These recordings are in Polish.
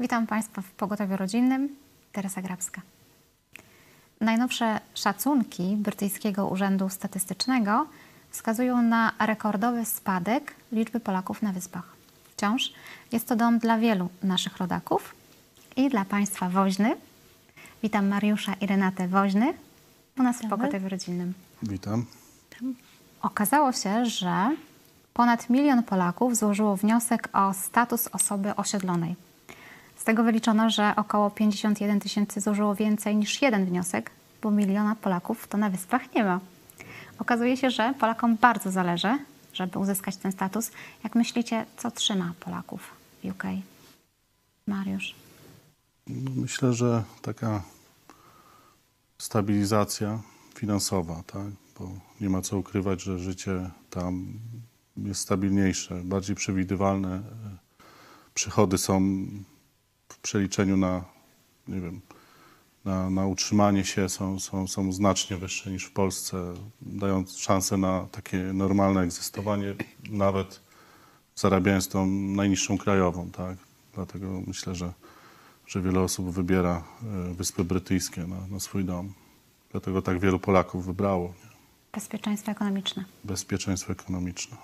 Witam Państwa w Pogotowiu Rodzinnym. Teresa Grabska. Najnowsze szacunki Brytyjskiego Urzędu Statystycznego wskazują na rekordowy spadek liczby Polaków na Wyspach. Wciąż jest to dom dla wielu naszych rodaków i dla Państwa woźny. Witam Mariusza i Renatę Woźny u nas w Pogotowiu Rodzinnym. Witam. Okazało się, że ponad milion Polaków złożyło wniosek o status osoby osiedlonej. Z tego wyliczono, że około 51 tysięcy złożyło więcej niż jeden wniosek, bo miliona Polaków to na wyspach nie ma. Okazuje się, że Polakom bardzo zależy, żeby uzyskać ten status. Jak myślicie, co trzyma Polaków w UK? Mariusz. No, myślę, że taka stabilizacja finansowa, tak? bo nie ma co ukrywać, że życie tam jest stabilniejsze, bardziej przewidywalne. Przychody są przeliczeniu na, nie wiem, na, na utrzymanie się są, są, są znacznie wyższe niż w Polsce, dając szansę na takie normalne egzystowanie, nawet zarabiając tą najniższą krajową. Tak? Dlatego myślę, że, że wiele osób wybiera e, Wyspy Brytyjskie na, na swój dom. Dlatego tak wielu Polaków wybrało nie? Bezpieczeństwo ekonomiczne. bezpieczeństwo ekonomiczne.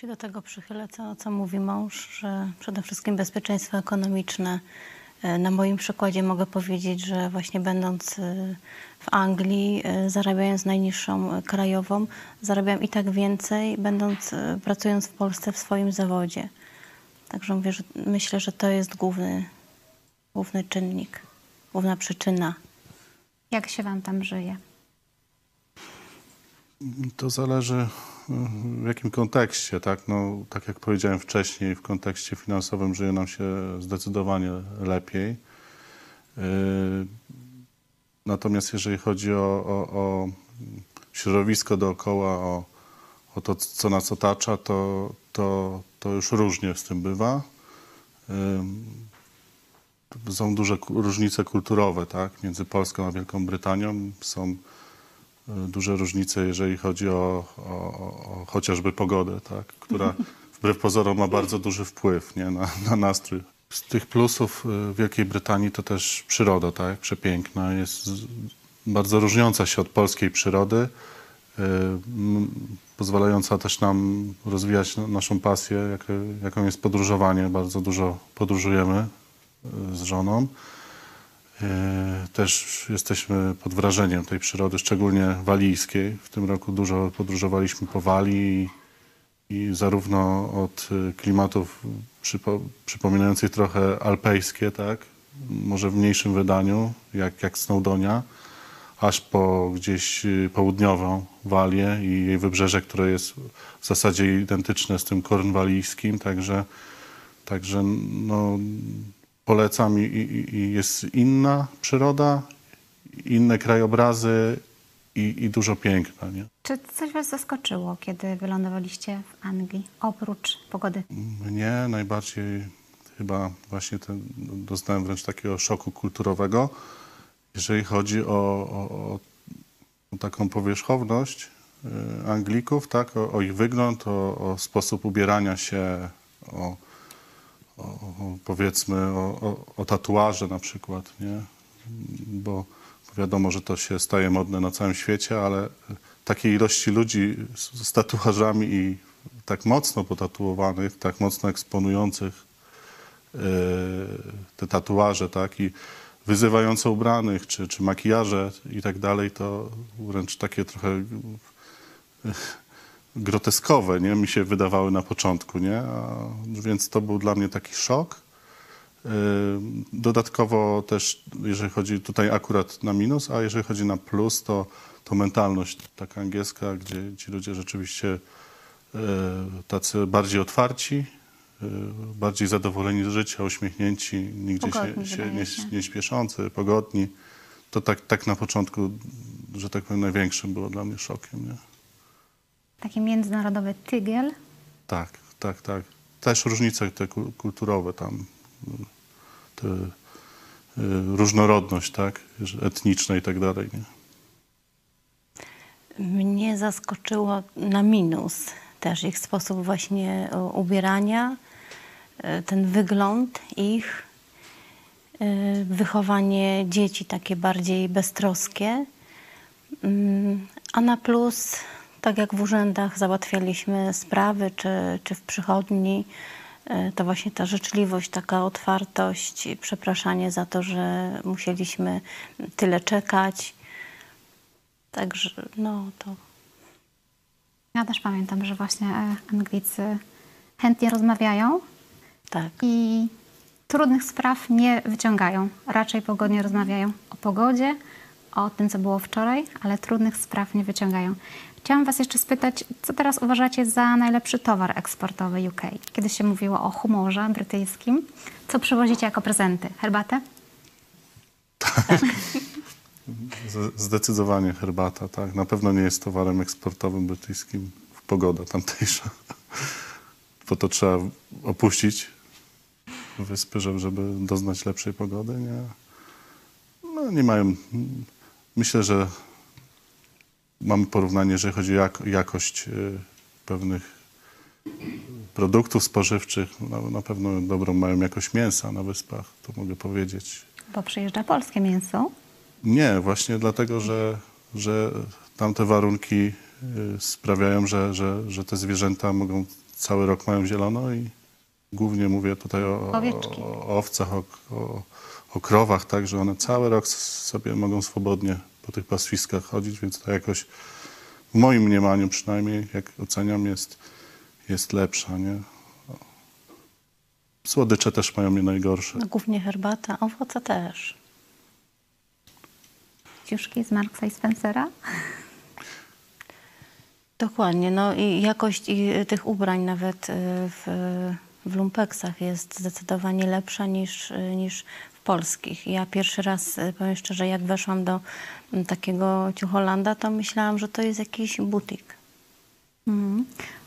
Się do tego przychylę, co, co mówi mąż, że przede wszystkim bezpieczeństwo ekonomiczne. E, Na moim przykładzie mogę powiedzieć, że właśnie będąc e, w Anglii, e, zarabiając najniższą krajową, zarabiam i tak więcej, będąc, pracując w Polsce w swoim zawodzie. Także mówię, że myślę, że to jest główny, główny czynnik, główna przyczyna. Jak się Wam tam żyje? To zależy w jakim kontekście, tak? No, tak jak powiedziałem wcześniej, w kontekście finansowym żyje nam się zdecydowanie lepiej. Y, Natomiast jeżeli chodzi o, o, o środowisko dookoła, o, o to, co nas otacza, to, to, to już różnie z tym bywa. Y, Są duże różnice kulturowe, tak? Między Polską a Wielką Brytanią. Są duże różnice, jeżeli chodzi o, o, o chociażby pogodę, tak? która wbrew pozorom ma bardzo duży wpływ nie? Na, na nastrój. Z tych plusów y, Wielkiej Brytanii to też przyroda, tak? przepiękna, jest bardzo różniąca się od polskiej przyrody, y, pozwalająca też nam rozwijać na- naszą pasję, jak, jaką jest podróżowanie. Bardzo dużo podróżujemy y, z żoną. E, Też jesteśmy pod wrażeniem tej przyrody, szczególnie walijskiej. W tym roku dużo podróżowaliśmy po Walii i, i zarówno od e, klimatów przypo, przypominających trochę alpejskie, tak, może w mniejszym wydaniu, jak, jak Snowdonia, aż po gdzieś e, południową Walię i jej wybrzeże, które jest w zasadzie identyczne z tym kornwalijskim, także, także no, polecam i, i, i jest inna przyroda, inne krajobrazy i, i dużo piękna. Nie? Czy coś Was zaskoczyło, kiedy wylądowaliście w Anglii, oprócz pogody? Mnie najbardziej chyba właśnie ten, doznałem wręcz takiego szoku kulturowego, jeżeli chodzi o, o, o, taką powierzchowność y, Anglików, tak? o, o ich wygląd, o, o sposób ubierania się, o, o, o powiedzmy o, o, tatuaże na przykład, nie? Bo wiadomo, że to się staje modne na całym świecie, ale takiej ilości ludzi z, z tatuażami i tak mocno potatuowanych, tak mocno eksponujących e, te tatuaże, tak, i wyzywająco ubranych, czy, czy makijaże i tak dalej, to wręcz takie trochę groteskowe, nie? Mi się wydawały na początku, nie? A, więc to był dla mnie taki szok. Dodatkowo też, jeżeli chodzi tutaj akurat na minus, a jeżeli chodzi na plus, to, to mentalność taka angielska, gdzie ci ludzie rzeczywiście yy, tacy bardziej otwarci, yy, bardziej zadowoleni z życia, uśmiechnięci, nigdzie Pogodni, się, się, nie, nie śpieszący, pogodni. To tak, tak na początku, że tak powiem, największym było dla mnie szokiem. Nie? Taki międzynarodowy tygiel. Tak, tak, tak. Też różnice te ku- kulturowe tam, te, y, różnorodność, tak, etniczna i tak dalej, nie? Mnie zaskoczyło na minus też ich sposób właśnie e, ubierania. e, ten wygląd ich, e, wychowanie dzieci takie bardziej beztroskie. Mm, A na plus, tak jak w urzędach załatwialiśmy sprawy, czy, czy w przychodni, e, to właśnie ta życzliwość, taka otwartość, i przepraszanie za to, że musieliśmy tyle czekać. Także no to Ja też pamiętam, że właśnie e, Anglicy chętnie rozmawiają tak. i trudnych spraw nie wyciągają. Raczej pogodnie rozmawiają o pogodzie, o tym, co było wczoraj, ale trudnych spraw nie wyciągają. Chciałam Was jeszcze spytać, co teraz uważacie za najlepszy towar eksportowy UK? Kiedyś się mówiło o humorze brytyjskim. Co przywozicie jako prezenty? Herbatę? Z- Zdecydowanie herbata, tak. Na pewno nie jest towarem eksportowym brytyjskim pogoda tamtejsza. Bo to trzeba opuścić wyspy, żeby doznać lepszej pogody. Nie, no, nie mają. Myślę, że mamy porównanie, jeżeli chodzi o jak, jakość y, pewnych produktów spożywczych. Na, na pewno dobrą mają jakość mięsa na wyspach, to mogę powiedzieć. Bo przyjeżdża polskie mięso. Nie, właśnie dlatego, że, że tamte warunki y, sprawiają, że, że, że te zwierzęta mogą cały rok mają zielono i głównie mówię tutaj o, o, o owcach, o, o, o krowach, tak, że one cały rok sobie mogą swobodnie po tych pastwiskach chodzić, więc to jakoś w moim mniemaniu przynajmniej, jak oceniam, jest, jest lepsza, nie? Słodycze też mają nie najgorsze. No, głównie herbata, owoce też. Ciuszki z Marksa i Spencera. Dokładnie, no i jakość i tych ubrań nawet y, w, w lumpeksach jest zdecydowanie lepsza niż, y, niż w polskich. Ja pierwszy raz, y, powiem szczerze, jak weszłam do mm, takiego ciucholanda, to myślałam, że to jest jakiś butik.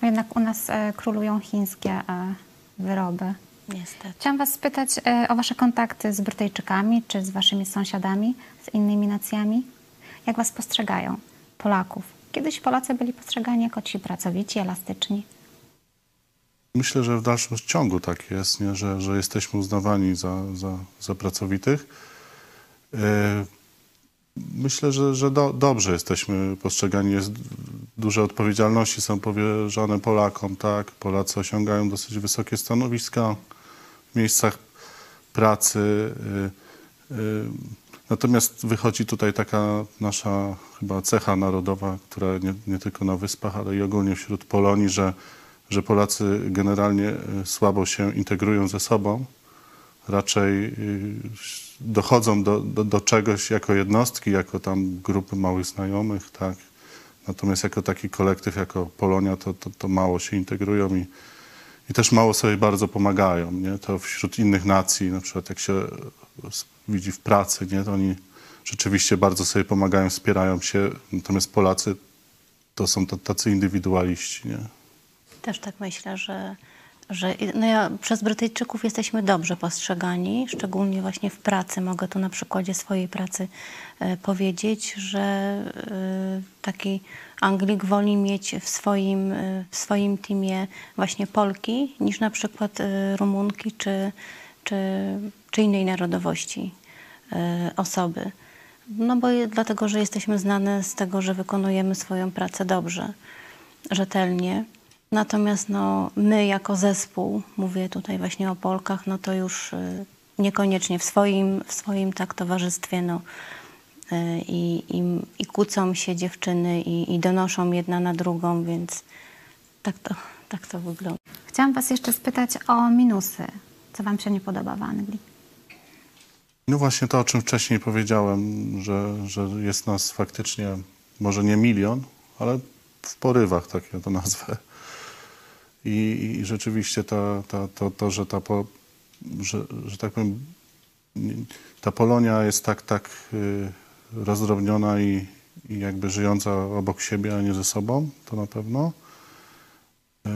Bo jednak u nas e, królują chińskie e, wyroby. Niestety. Chciałam Was spytać e, o Wasze kontakty z Brytyjczykami, czy z Waszymi sąsiadami, z innymi nacjami. Jak Was postrzegają, Polaków? Kiedyś Polacy byli postrzegani jako ci pracowici, elastyczni. Myślę, że w dalszym ciągu tak jest, nie? Że, że jesteśmy uznawani za, za, za pracowitych. E, Myślę, że, że do, dobrze jesteśmy postrzegani. Jest duże odpowiedzialności są powierzone Polakom, tak? Polacy osiągają dosyć wysokie stanowiska w miejscach pracy. y, y, Natomiast wychodzi tutaj taka nasza chyba cecha narodowa, która nie, nie tylko na Wyspach, ale i ogólnie wśród Polonii, że, że Polacy generalnie y, słabo się integrują ze sobą. Raczej y, dochodzą do, do, do czegoś jako jednostki, jako tam grupy małych znajomych, tak. Natomiast jako taki kolektyw, jako Polonia, to, to, to mało się integrują i, i też mało sobie bardzo pomagają, nie? To wśród innych nacji, na przykład jak się s- widzi w pracy, nie? To oni rzeczywiście bardzo sobie pomagają, wspierają się, natomiast Polacy to są tacy indywidualiści, nie? Też tak myślę, że, że no ja, przez Brytyjczyków jesteśmy dobrze postrzegani, szczególnie właśnie w pracy. Mogę tu na przykładzie swojej pracy e, powiedzieć, że e, taki Anglik woli mieć w swoim, e, w swoim teamie właśnie Polki niż na przykład Rumunki czy, czy, czy innej narodowości osoby. No bo dlatego, że jesteśmy znane z tego, że wykonujemy swoją pracę dobrze, rzetelnie. Natomiast no, my jako zespół, mówię tutaj właśnie o Polkach, no to już y, niekoniecznie w swoim, w swoim tak towarzystwie, no y, i, i, i kłócą się dziewczyny i, i donoszą jedna na drugą, więc tak to, tak to wygląda. Chciałam Was jeszcze spytać o minusy. Co Wam się nie podoba w Anglii? No właśnie to, o czym wcześniej powiedziałem, że, że jest nas faktycznie może nie milion, ale w porywach, tak ja to nazwę. I, i rzeczywiście ta, ta, to, to, że ta, po, że, że tak powiem, ta Polonia jest tak, tak y, rozdrobniona i, i jakby żyjąca obok siebie, a nie ze sobą, to na pewno. Y,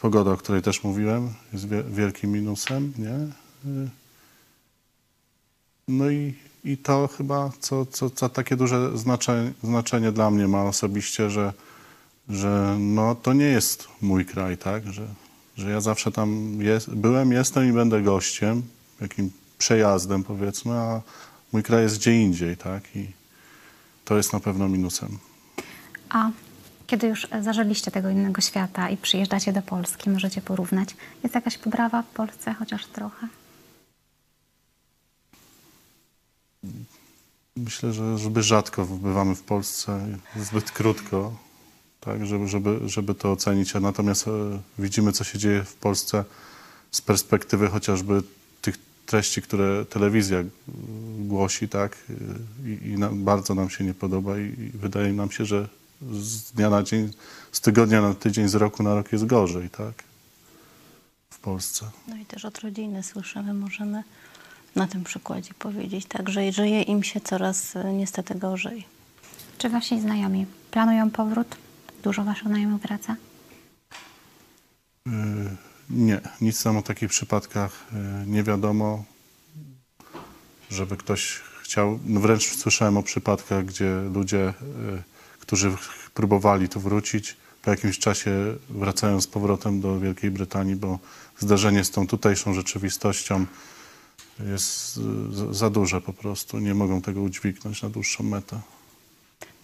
Pogoda, o której też mówiłem, jest wie, wielkim minusem, nie? Y, no i, i to chyba, co, co, co takie duże znaczenie, znaczenie dla mnie ma osobiście, że, że no, to nie jest mój kraj, tak? Że, że ja zawsze tam jest, byłem, jestem i będę gościem, jakim przejazdem powiedzmy, a mój kraj jest gdzie indziej, tak? I to jest na pewno minusem. A kiedy już zażyliście tego innego świata i przyjeżdżacie do Polski, możecie porównać, jest jakaś poprawa w Polsce, chociaż trochę? Myślę, że żeby rzadko bywamy w Polsce, zbyt krótko, tak, żeby, żeby, żeby to ocenić. A natomiast e, widzimy, co się dzieje w Polsce z perspektywy chociażby tych treści, które telewizja głosi, tak, i, i nam, bardzo nam się nie podoba i, i wydaje nam się, że z dnia na dzień, z tygodnia na tydzień, z roku na rok jest gorzej, tak, w Polsce. No i też od rodziny słyszymy, możemy na tym przykładzie powiedzieć, tak, że żyje im się coraz e, niestety gorzej. Czy wasi znajomi planują powrót? Dużo waszych znajomych wraca? Y, Nie, nic nam o takich przypadkach y, nie wiadomo, żeby ktoś chciał. No wręcz słyszałem o przypadkach, gdzie ludzie, y, którzy próbowali tu wrócić, po jakimś czasie wracają z powrotem do Wielkiej Brytanii, bo zdarzenie z tą tutejszą rzeczywistością jest za duże po prostu. Nie mogą tego udźwignąć na dłuższą metę.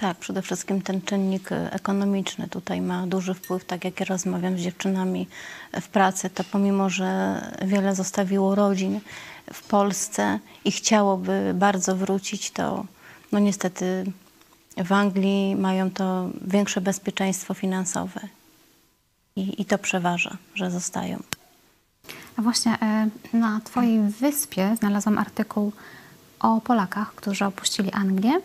Tak, przede wszystkim ten czynnik e, ekonomiczny tutaj ma duży wpływ. Tak jak ja rozmawiam z dziewczynami e, w pracy, to pomimo, że wiele zostawiło rodzin w Polsce i chciałoby bardzo wrócić, to no niestety w Anglii mają to większe bezpieczeństwo finansowe. I, i to przeważa, że zostają. A właśnie e, na Twojej wyspie znalazłam artykuł o Polakach, którzy opuścili Anglię.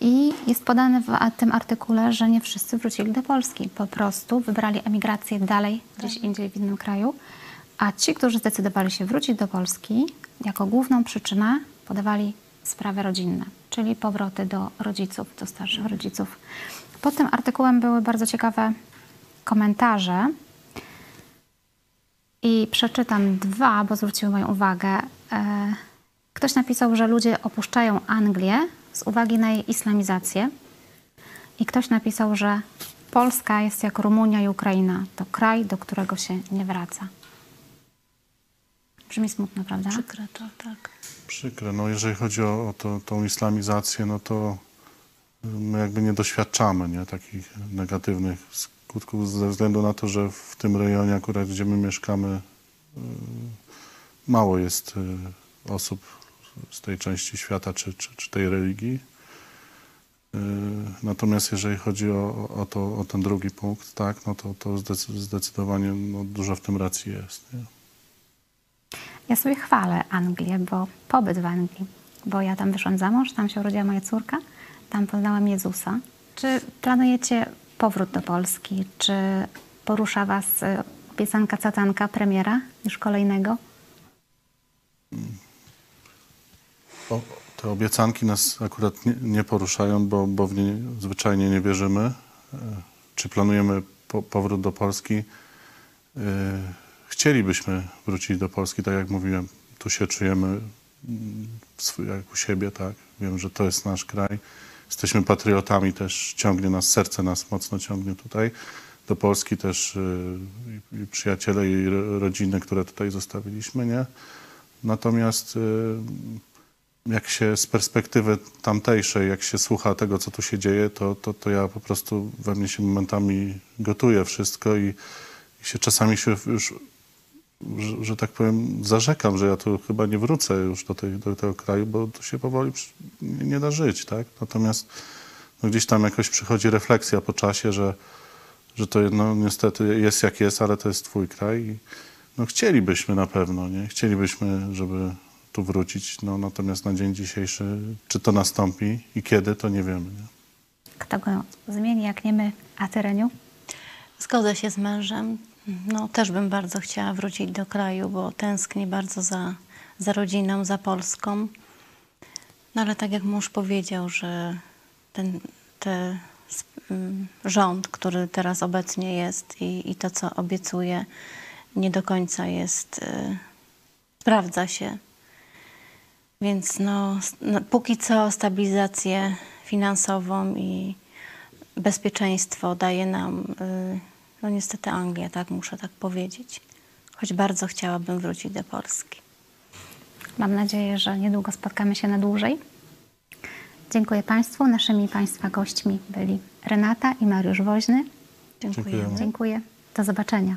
I jest podane w tym artykule, że nie wszyscy wrócili do Polski. Po prostu wybrali emigrację dalej, gdzieś indziej w innym kraju. A ci, którzy zdecydowali się wrócić do Polski, jako główną przyczynę podawali sprawy rodzinne, czyli powroty do rodziców, do starszych rodziców. Pod tym artykułem były bardzo ciekawe komentarze. I przeczytam dwa, bo zwróciły moją uwagę. E, Ktoś napisał, że ludzie opuszczają Anglię z uwagi na jej islamizację. I ktoś napisał, że Polska jest jak Rumunia i Ukraina. To kraj, do którego się nie wraca. Brzmi smutno, prawda? Przykre to, tak. Przykre. No, jeżeli chodzi o, o to, tą islamizację, no to y, my jakby nie doświadczamy nie, takich negatywnych skutków ze względu na to, że w tym rejonie akurat, gdzie my mieszkamy, y, mało jest y, osób z tej części świata czy, czy, czy tej religii. Y, Natomiast jeżeli chodzi o, o, to, o ten drugi punkt, tak, no to, to zdecy- zdecydowanie no, dużo w tym racji jest. Nie? Ja sobie chwalę Anglię, bo pobyt w Anglii, bo ja tam wyszłam za mąż, tam się urodziła moja córka, tam poznałam Jezusa. Czy planujecie powrót do Polski? Czy porusza Was y, obiecanka catanka premiera już kolejnego? Te obiecanki nas akurat nie, nie poruszają, bo, bo w nie zwyczajnie nie wierzymy. E, Czy planujemy po, powrót do Polski? E, Chcielibyśmy wrócić do Polski, tak jak mówiłem. Tu się czujemy mm, swój- jak u siebie, tak? Wiem, że to jest nasz kraj. Jesteśmy patriotami też, ciągnie nas, serce nas mocno ciągnie tutaj. Do Polski też e, i, przyjaciele i ro- rodziny, które tutaj zostawiliśmy, nie? Natomiast jak się z perspektywy tamtejszej, jak się słucha tego, co tu się dzieje, to, to, to ja po prostu we mnie się momentami gotuje wszystko i, i się czasami się już, że, że tak powiem, zarzekam, że ja tu chyba nie wrócę już do, tej, do tego kraju, bo tu się powoli nie, nie da żyć, tak? Natomiast no, gdzieś tam jakoś przychodzi refleksja po czasie, że, że to no, niestety jest jak jest, ale to jest twój kraj i no, chcielibyśmy na pewno, nie? Chcielibyśmy, żeby tu wrócić, no, natomiast na dzień dzisiejszy, czy to nastąpi i kiedy, to nie wiemy, nie? Kto go zmieni, jak nie my, a Tereniu? Zgodzę się z mężem. No, też bym bardzo chciała wrócić do kraju, bo tęsknię bardzo za, za rodziną, za Polską. No ale tak jak mąż powiedział, że ten te, mm, rząd, który teraz obecnie jest i, i to, co obiecuje, nie do końca jest, y, sprawdza się. Więc no, no, póki co stabilizację finansową i bezpieczeństwo daje nam, y, no niestety Anglia, tak muszę tak powiedzieć. choć bardzo chciałabym wrócić do Polski. Mam nadzieję, że niedługo spotkamy się na dłużej. Dziękuję Państwu. Naszymi Państwa gośćmi byli Renata i Mariusz Woźny. Dziękujemy. Dziękuję. Do zobaczenia.